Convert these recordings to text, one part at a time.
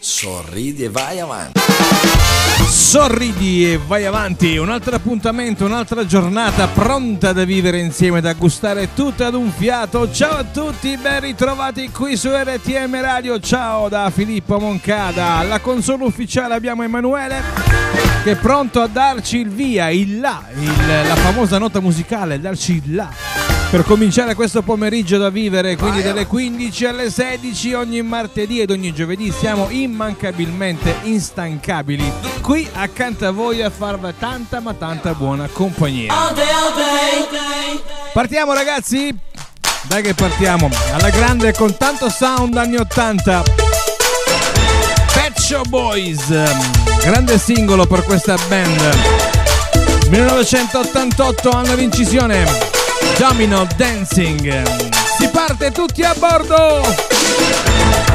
Sorridi e vai avanti. Sorridi e vai avanti, un altro appuntamento, un'altra giornata pronta da vivere insieme, da gustare tutto ad un fiato. Ciao a tutti, ben ritrovati qui su RTM Radio. Ciao da Filippo Moncada. Alla console ufficiale abbiamo Emanuele che è pronto a darci il via, il là, il- la famosa nota musicale, darci il là. Per cominciare questo pomeriggio da vivere, quindi dalle 15 alle 16 ogni martedì ed ogni giovedì siamo immancabilmente instancabili qui accanto a voi a farvi tanta ma tanta buona compagnia. Partiamo ragazzi? Dai che partiamo, alla grande con tanto sound anni 80. Pet Boys, grande singolo per questa band. 1988 anno di incisione. Domino Dancing. Si parte tutti a bordo!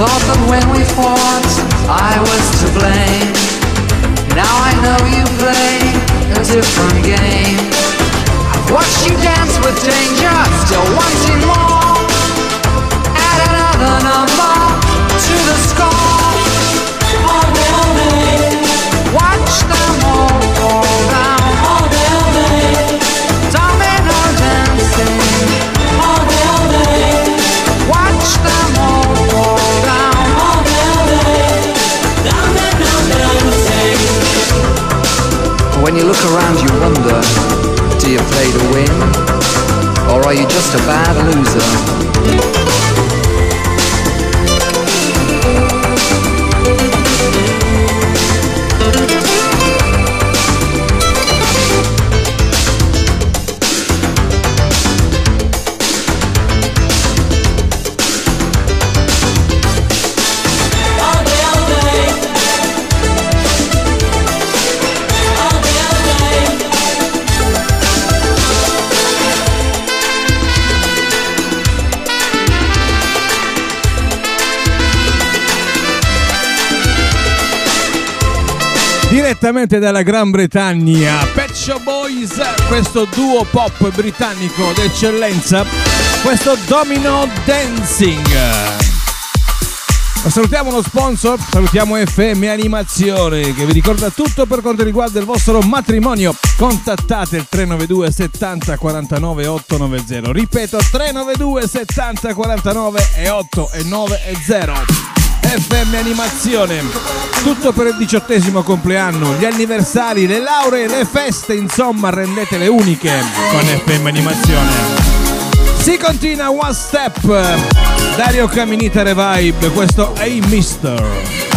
Thought that when we fought, I was to blame. Now I know you play a different game. I've watched you dance with danger, still wanting more. Wonder do you play to win? Or are you just a bad loser? Direttamente dalla Gran Bretagna, Pet Boys, questo duo pop britannico d'eccellenza, questo Domino Dancing. Salutiamo lo sponsor, salutiamo FM Animazione che vi ricorda tutto per quanto riguarda il vostro matrimonio. Contattate il 392 70 49 890. Ripeto 392 70 49 e 8 e 9 e 0. FM Animazione, tutto per il diciottesimo compleanno, gli anniversari, le lauree, le feste, insomma rendetele uniche con FM Animazione. Si continua One Step Dario Caminita Revive, questo è hey Mister.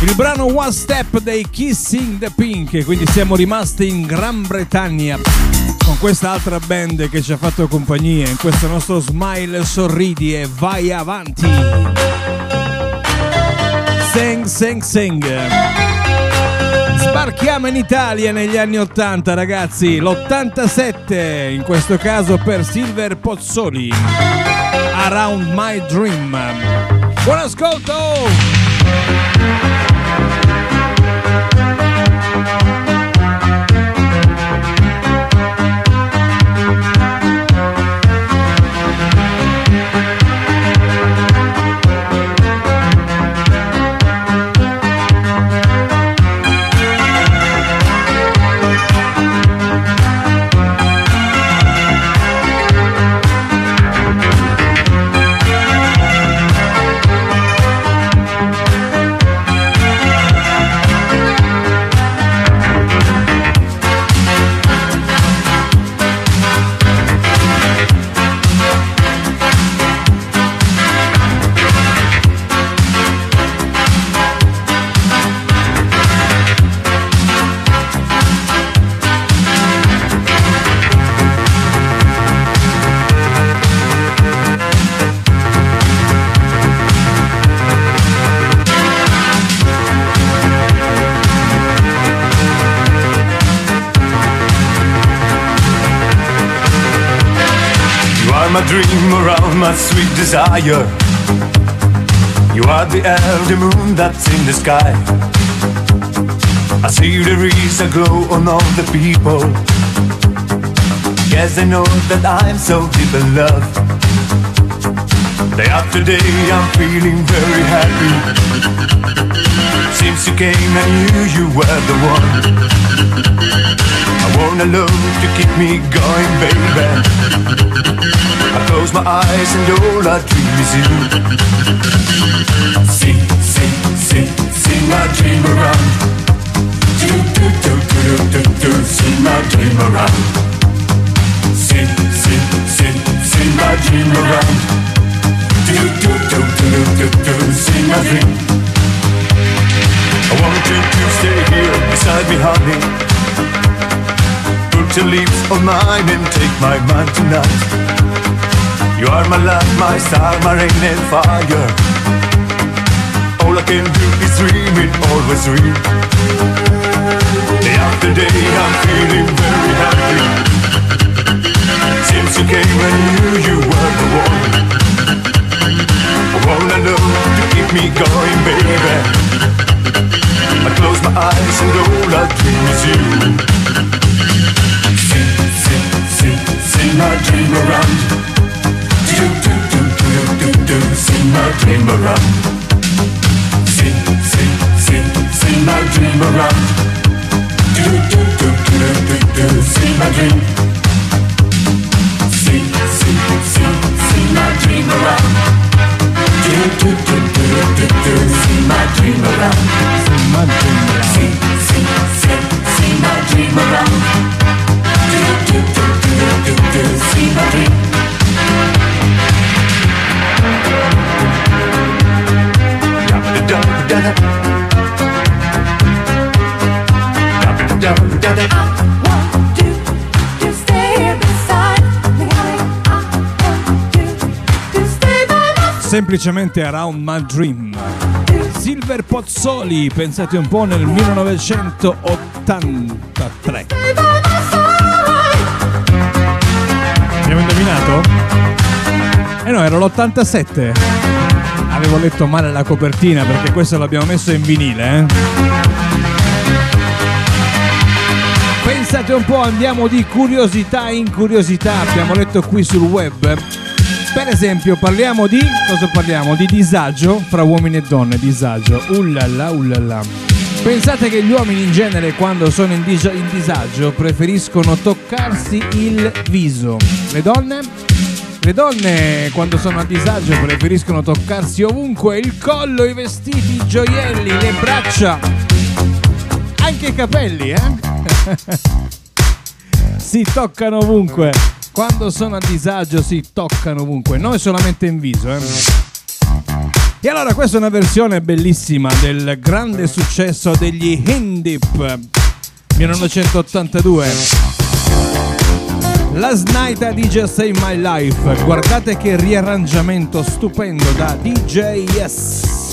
Il brano One Step dei Kissing the Pink, quindi siamo rimasti in Gran Bretagna con questa altra band che ci ha fatto compagnia in questo nostro smile sorridi e vai avanti. Sing, sing, sing. Sbarchiamo in Italia negli anni 80 ragazzi, l'87 in questo caso per Silver Pozzoli. Around My Dream. Buon ascolto! Dream around my sweet desire. You are the elder moon that's in the sky. I see there is a glow on all the people. Yes, I know that I'm so deep in love. Day after day, I'm feeling very happy. Since you came, I knew you were the one. I want a love to keep me going, baby. I close my eyes and all I dream is you. See, see, see, see my dream around. Do, do, do, do, do, do, see my dream around. See, see, see, see my dream around. Do, do, do, do, do, do, see my dream. I want you to stay here beside me, honey. Put your lips on mine and take my mind tonight. You are my light, my star, my rain and fire. All I can do is dream it, always dream. Day after day, I'm feeling my dream. Sing, sing, sing, sing my dream around. Do, do, do, do, do, do, sing my dream around. Sing, sing, sing, sing my dream around. Do, do, do, do, do, do, sing my dream. Sing, sing, sing, sing my dream around. Do, do, do, do, do, do, sing my dream around. Sing, sing, sing, Semplicemente Around My Dream. Silver Pozzoli, pensate un po' nel 1980 83. Abbiamo indovinato? Eh no, era l'87. Avevo letto male la copertina perché questo l'abbiamo messo in vinile. Eh? Pensate un po', andiamo di curiosità in curiosità. Abbiamo letto qui sul web per esempio parliamo di cosa parliamo? Di disagio fra uomini e donne, disagio. Ullala, ullala. Pensate che gli uomini in genere quando sono in, dis- in disagio preferiscono toccarsi il viso. Le donne? Le donne quando sono a disagio preferiscono toccarsi ovunque il collo, i vestiti, i gioielli, le braccia, anche i capelli, eh? si toccano ovunque. Quando sono a disagio si toccano ovunque, noi solamente in viso, eh? E allora questa è una versione bellissima del grande successo degli Hindip 1982. Last Night a DJ Save My Life. Guardate che riarrangiamento stupendo da DJ Yes.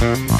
Mm-hmm.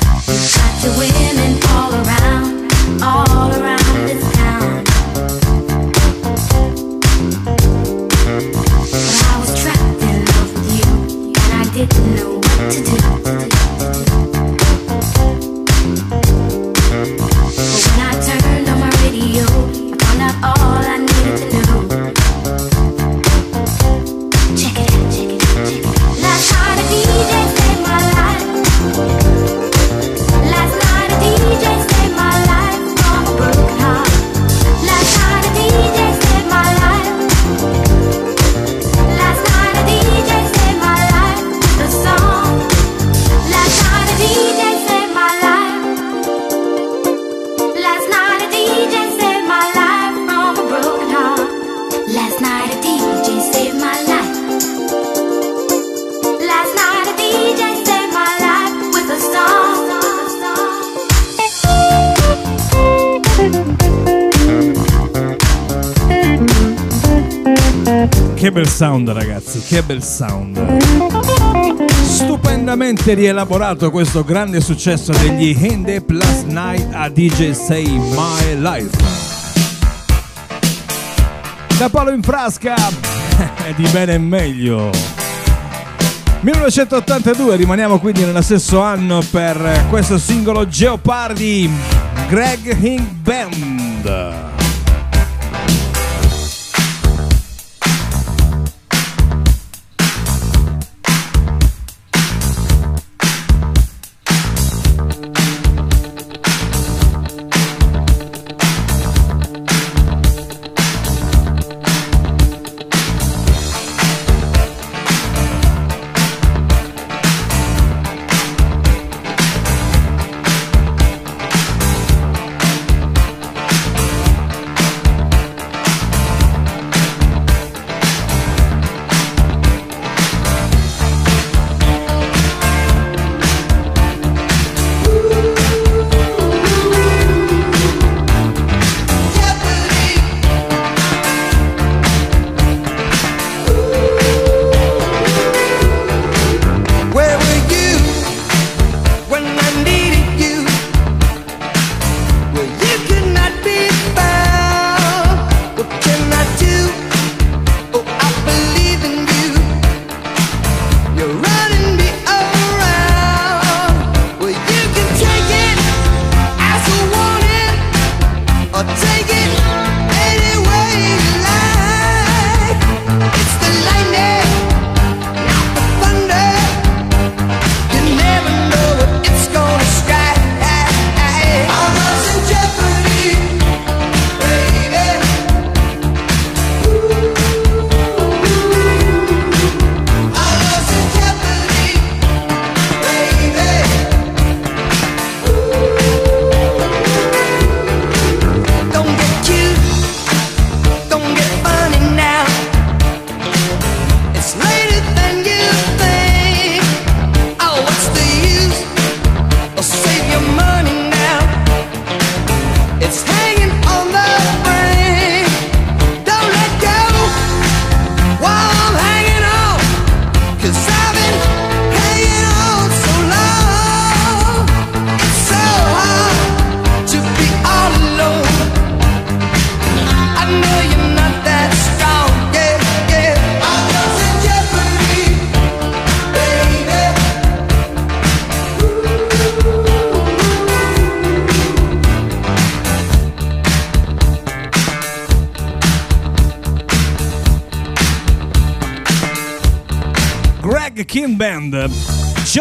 Sound ragazzi, che bel sound. Stupendamente rielaborato questo grande successo degli In the Plus Night a DJ Say My Life. Da Paolo in frasca, di bene e meglio. 1982, rimaniamo quindi nello stesso anno per questo singolo Geopardi, Greg Hink Band.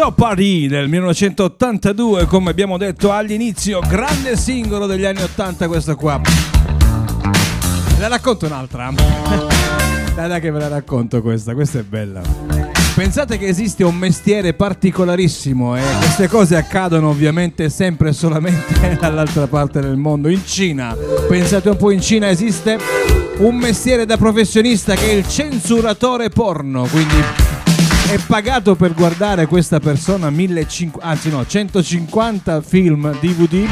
Jeopardy del 1982 come abbiamo detto all'inizio grande singolo degli anni 80 questo qua. Ve la racconto un'altra. Dai dai che ve la racconto questa questa è bella. Pensate che esiste un mestiere particolarissimo e queste cose accadono ovviamente sempre e solamente dall'altra parte del mondo in Cina. Pensate un po' in Cina esiste un mestiere da professionista che è il censuratore porno quindi è pagato per guardare questa persona 1500, anzi no, 150 film DVD,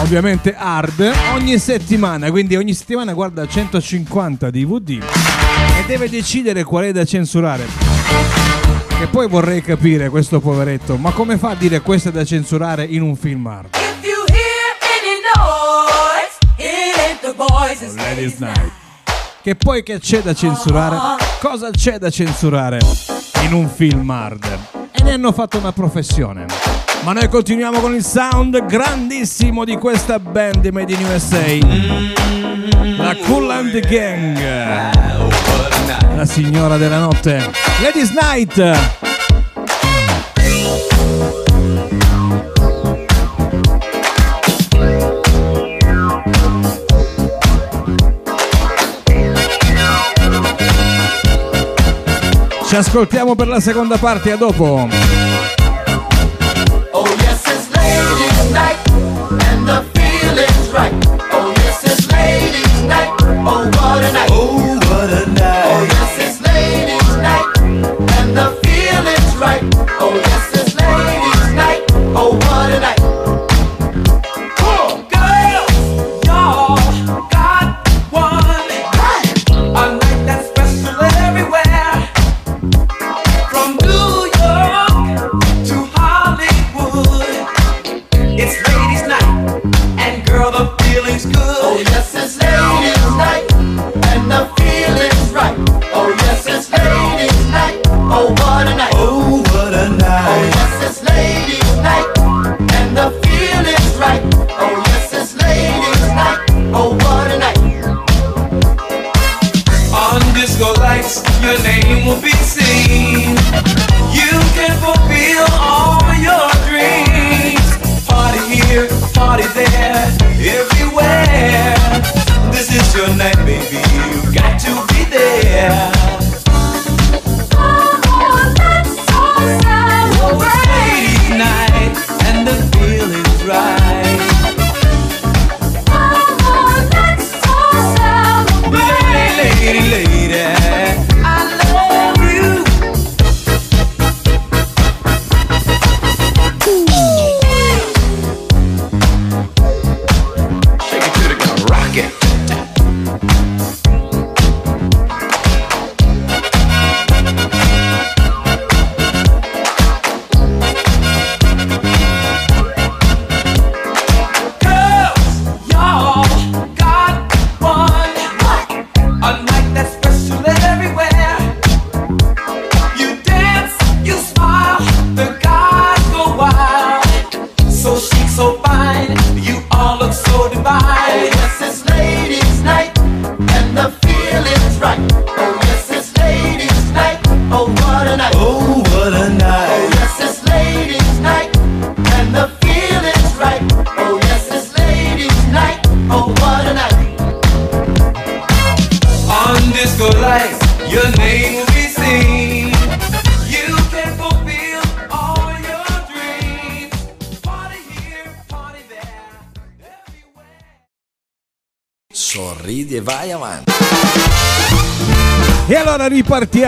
ovviamente hard, ogni settimana, quindi ogni settimana guarda 150 DVD e deve decidere qual è da censurare. E poi vorrei capire questo poveretto, ma come fa a dire questo è da censurare in un film hard? If you hear any noise, it ain't the boys, it's Ladies Night. Che poi che c'è da censurare? Cosa c'è da censurare in un film hard? E ne hanno fatto una professione. Ma noi continuiamo con il sound grandissimo di questa band made in USA. La Cool Gang. La signora della notte. Ladies Night. Ci ascoltiamo per la seconda parte, a dopo.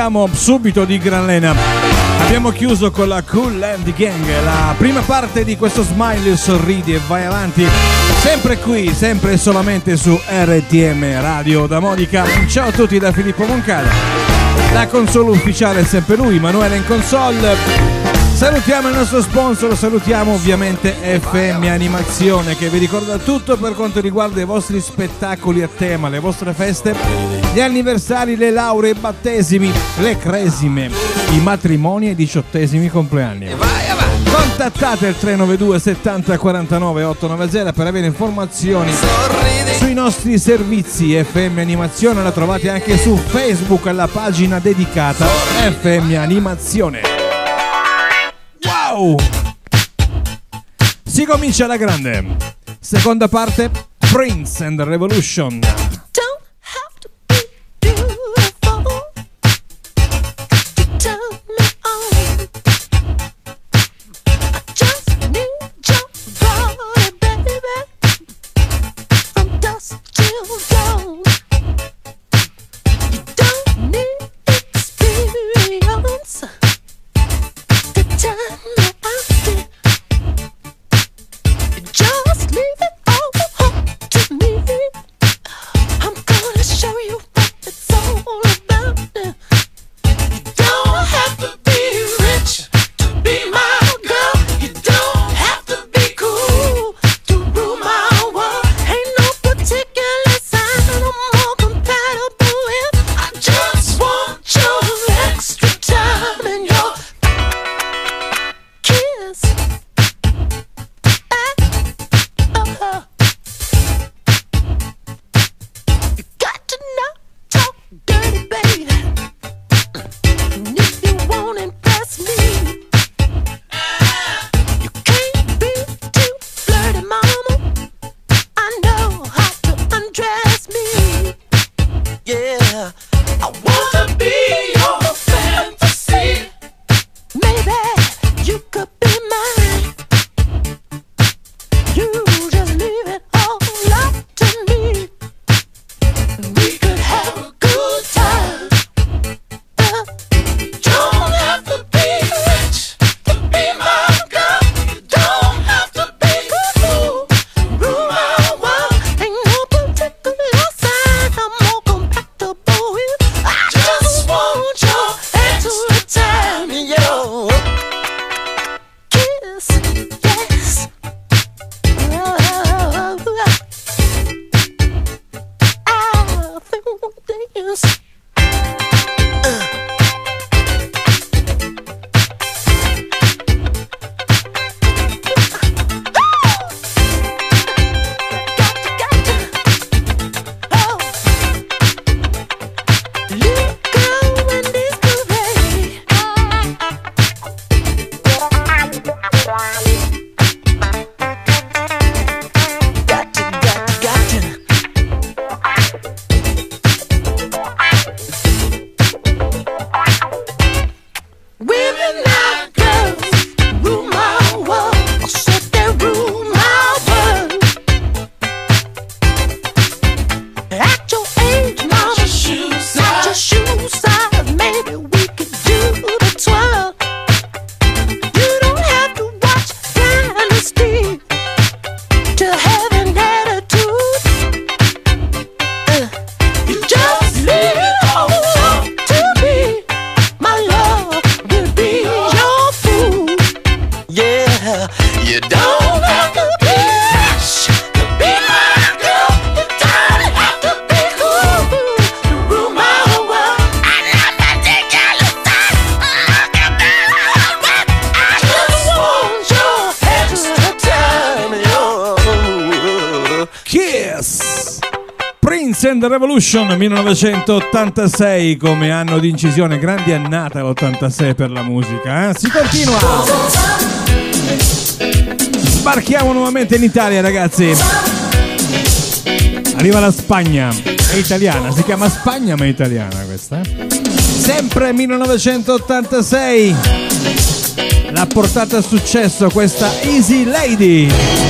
Ripartiamo subito di gran lena. Abbiamo chiuso con la Cool Land Gang, la prima parte di questo smile, sorridi e vai avanti. Sempre qui, sempre e solamente su RTM Radio da Modica. Ciao a tutti da Filippo Moncada. La console ufficiale è sempre lui, Manuele in console. Salutiamo il nostro sponsor, salutiamo ovviamente FM Animazione che vi ricorda tutto per quanto riguarda i vostri spettacoli a tema, le vostre feste, gli anniversari, le lauree, i battesimi, le cresime, i matrimoni e i diciottesimi compleanni. Contattate il 392 70 49 890 per avere informazioni sui nostri servizi FM Animazione, la trovate anche su Facebook alla pagina dedicata FM Animazione. Wow! Si comincia alla grande. Seconda parte Prince and the Revolution. Don't Revolution 1986 come anno di incisione, grande annata l'86 per la musica. eh? Si continua! Sbarchiamo nuovamente in Italia, ragazzi. Arriva la Spagna, è italiana, si chiama Spagna ma è italiana questa. eh? Sempre 1986. L'ha portata a successo questa Easy Lady.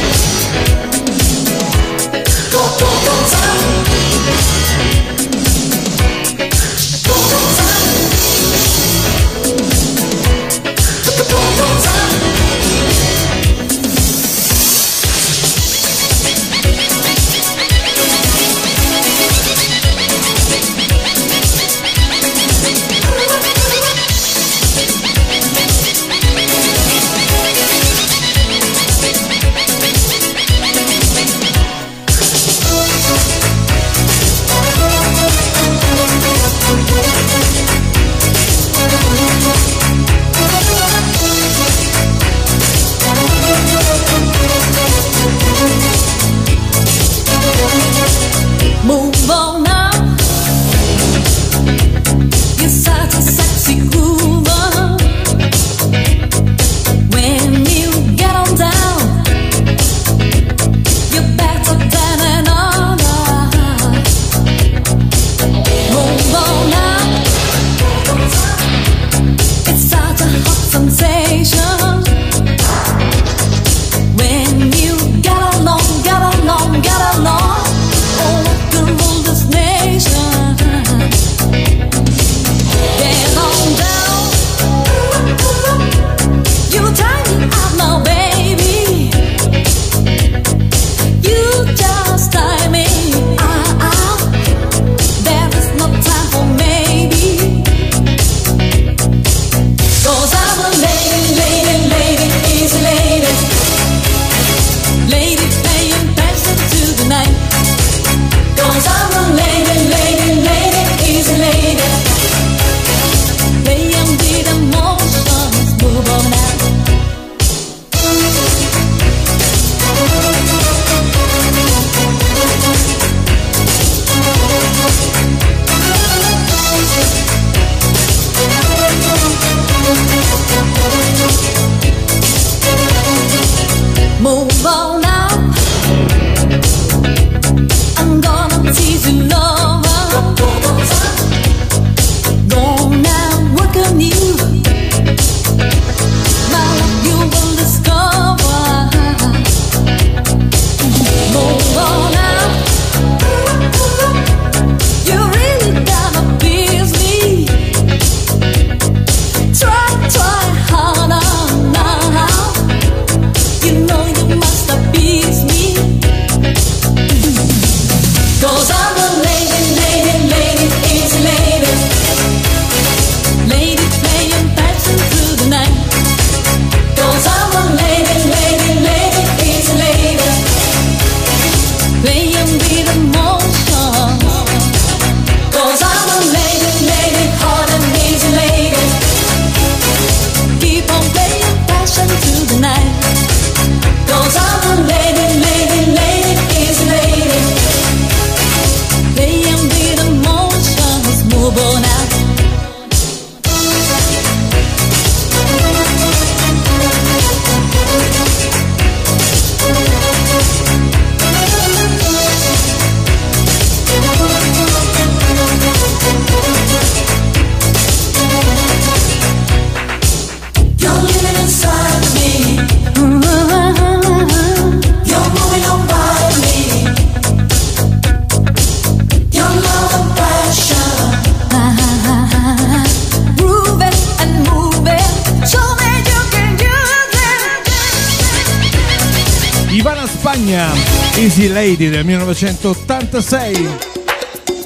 Lady del 1986.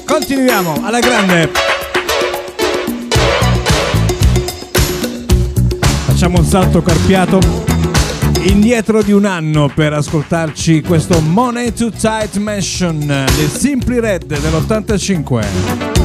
Continuiamo alla grande. Facciamo un salto carpiato indietro di un anno per ascoltarci questo Money to Tight Mansion, le Simply Red dell'85.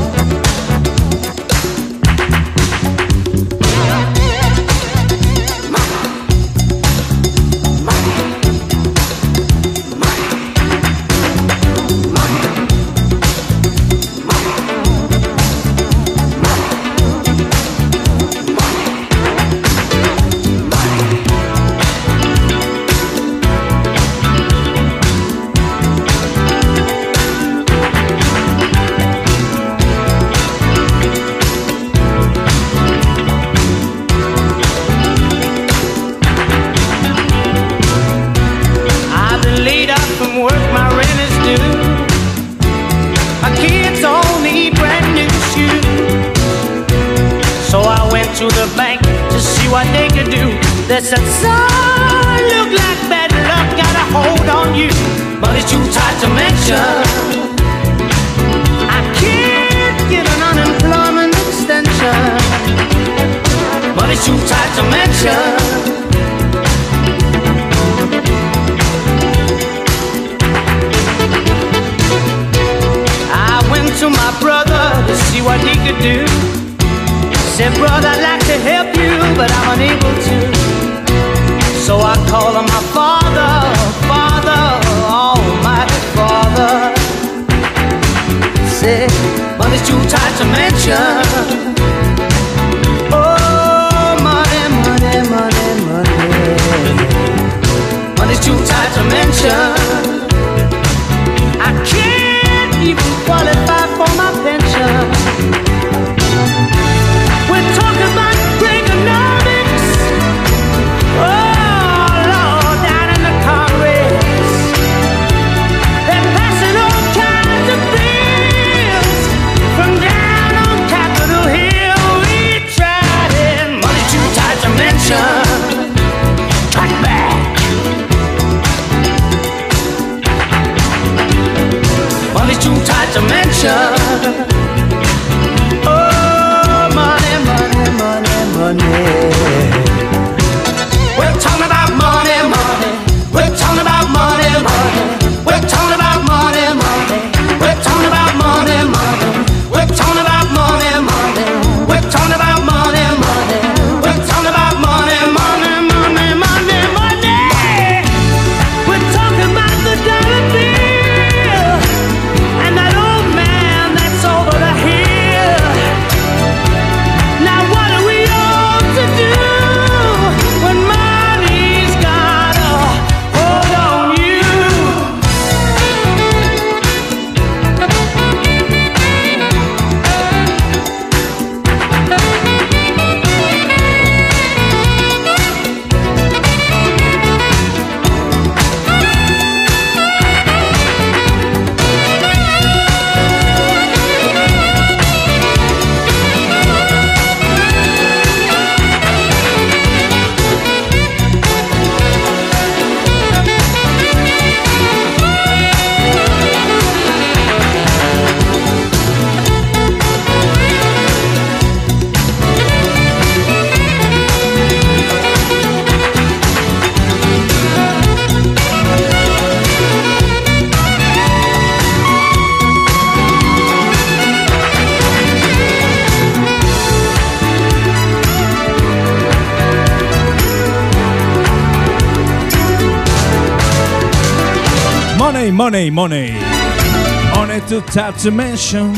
To touch mention.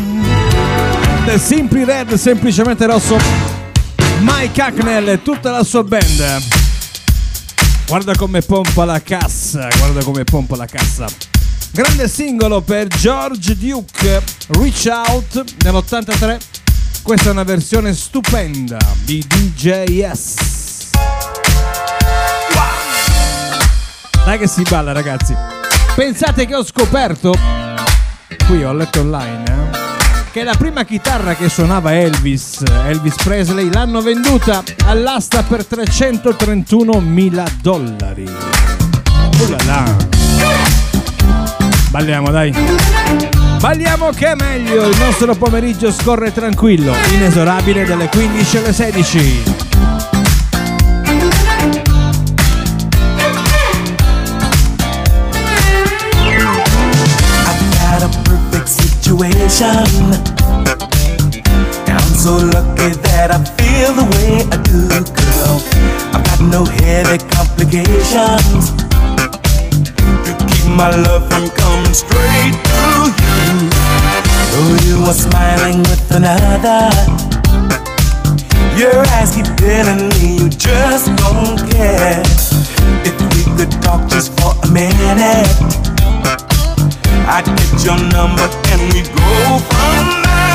The Simply Red, semplicemente rosso. Mike Hacknell e tutta la sua band. Guarda come pompa la cassa, guarda come pompa la cassa. Grande singolo per George Duke, Reach Out nell'83. Questa è una versione stupenda di DJS. Dai che si balla ragazzi. Pensate che ho scoperto, qui ho letto online, eh, che la prima chitarra che suonava Elvis, Elvis Presley, l'hanno venduta all'asta per 331 mila dollari. Ullala. Balliamo dai. Balliamo che è meglio, il nostro pomeriggio scorre tranquillo, inesorabile dalle 15 alle 16. Situation. I'm so lucky that I feel the way I do, girl. I've got no heavy complications to keep my love from coming straight to you. Though you are smiling with another, your eyes keep telling me you just don't care. If we could talk just for a minute. I get your number and we go from there.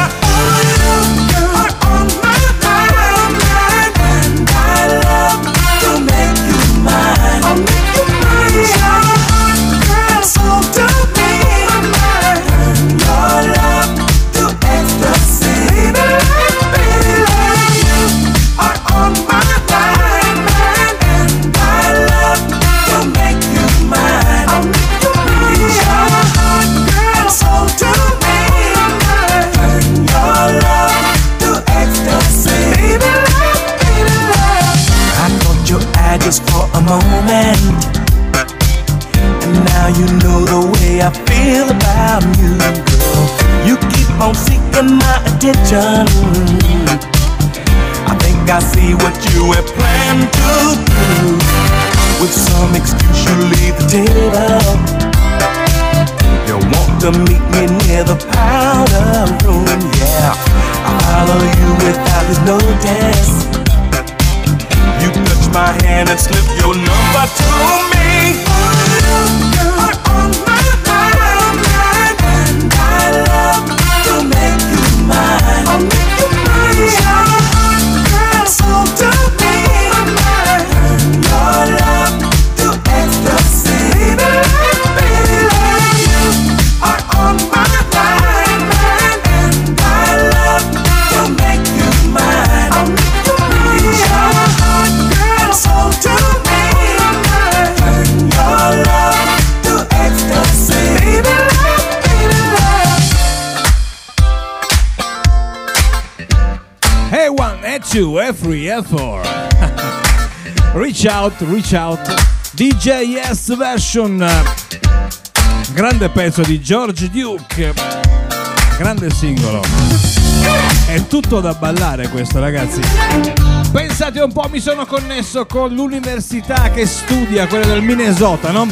E1, E2, E3, E4. reach out, reach out. DJS version. Grande pezzo di George Duke. Grande singolo. È tutto da ballare questo, ragazzi. Pensate un po', mi sono connesso con l'università che studia, quella del Minnesota, no?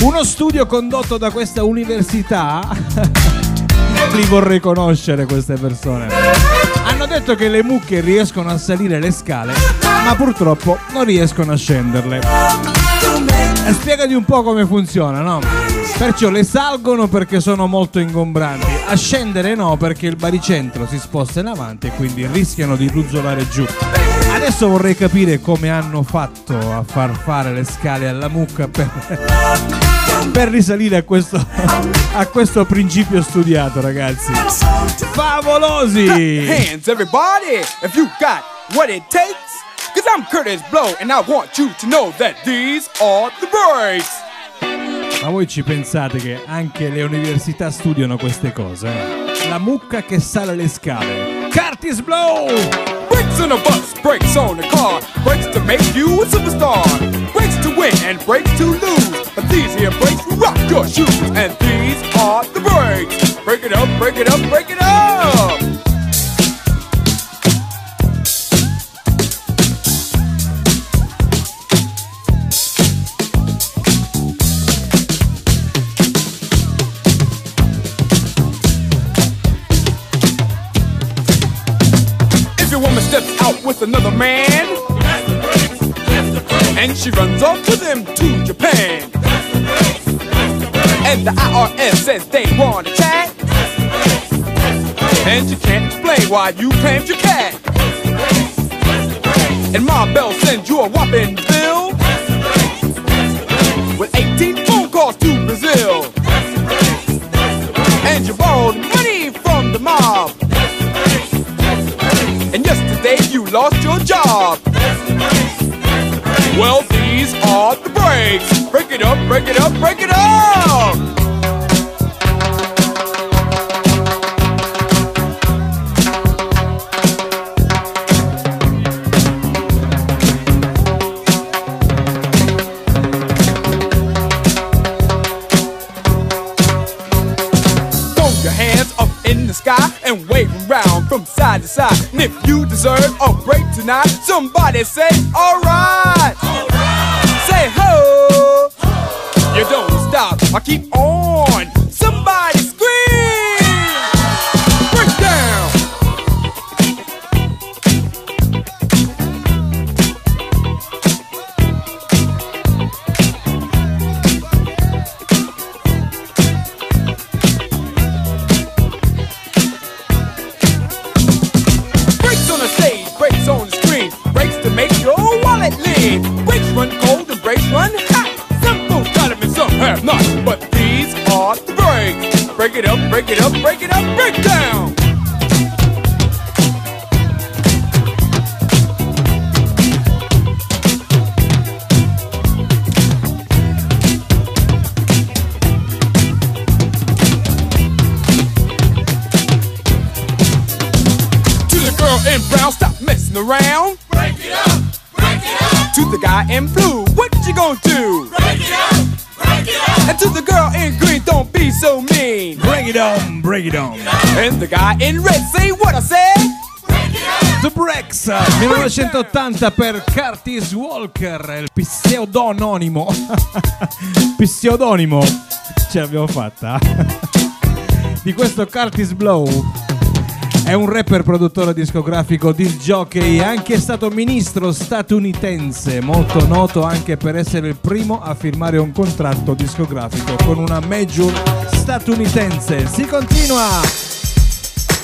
Uno studio condotto da questa università. Li vorrei conoscere queste persone. Detto che le mucche riescono a salire le scale, ma purtroppo non riescono a scenderle. E spiegati un po' come funziona, no? Perciò le salgono perché sono molto ingombranti, a scendere no perché il baricentro si sposta in avanti e quindi rischiano di ruzzolare giù. Adesso vorrei capire come hanno fatto a far fare le scale alla mucca per, per risalire a questo, a questo principio studiato, ragazzi. Favolosi! Hands, everybody, if you got what it takes. Cause I'm Curtis Blow, and I want you to know that these are the breaks. Ma voi ci pensate che anche le università studiano queste cose? eh? La mucca che sale le scale. Curtis Blow! Brakes on a bus, brakes on a car, brakes to make you a superstar, win and brakes to lose. But these here breaks rock your shoes, and these are the breaks. Break it up, break it up, break it up. If your woman steps out with another man, and she runs off with them to Japan, and the IRS says they want a chat, and you can't explain why you claimed your cat, and Ma Bell sends you a whopping bill. With 18 phone calls to Brazil, and you borrowed money from the mob. And yesterday you lost your job. Breaks. Break it up, break it up, break it up. Throw your hands up in the sky and wave 'em round from side to side. And if you deserve a break tonight, somebody say, alright. Stop. I keep on. 1980 per Curtis Walker, il pseudonimo. pseudonimo. Ce l'abbiamo fatta. Di questo Curtis Blow. È un rapper, produttore discografico, disc jockey, anche stato ministro statunitense, molto noto anche per essere il primo a firmare un contratto discografico con una major statunitense. Si continua!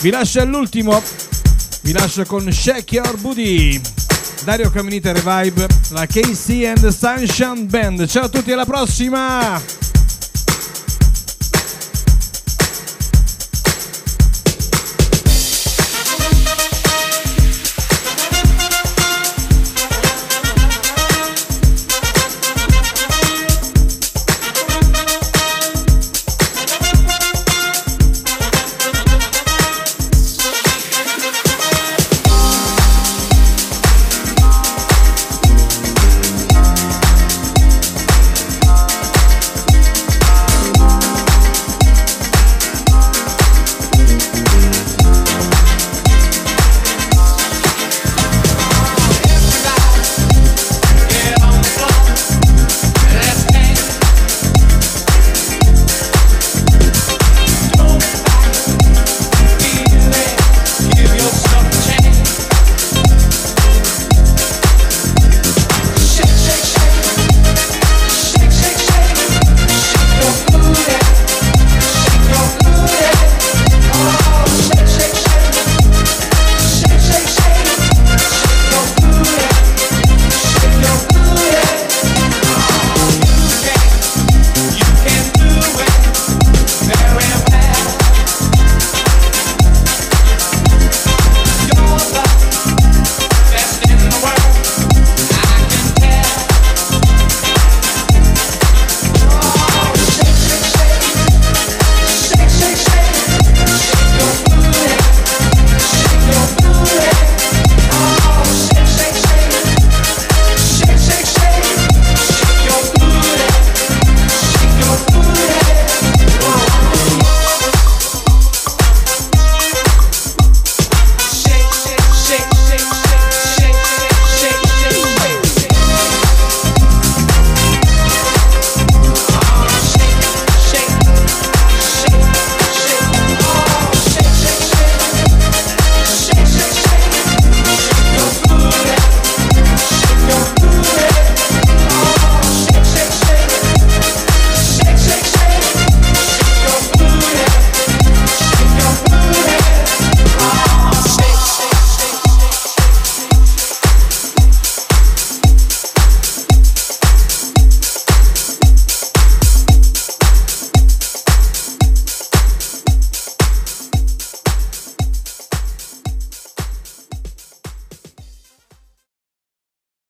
Vi lascio all'ultimo, vi lascio con Shake Your Booty. Dario Caminita Revive, la KC and the Sunshine Band. Ciao a tutti, alla prossima!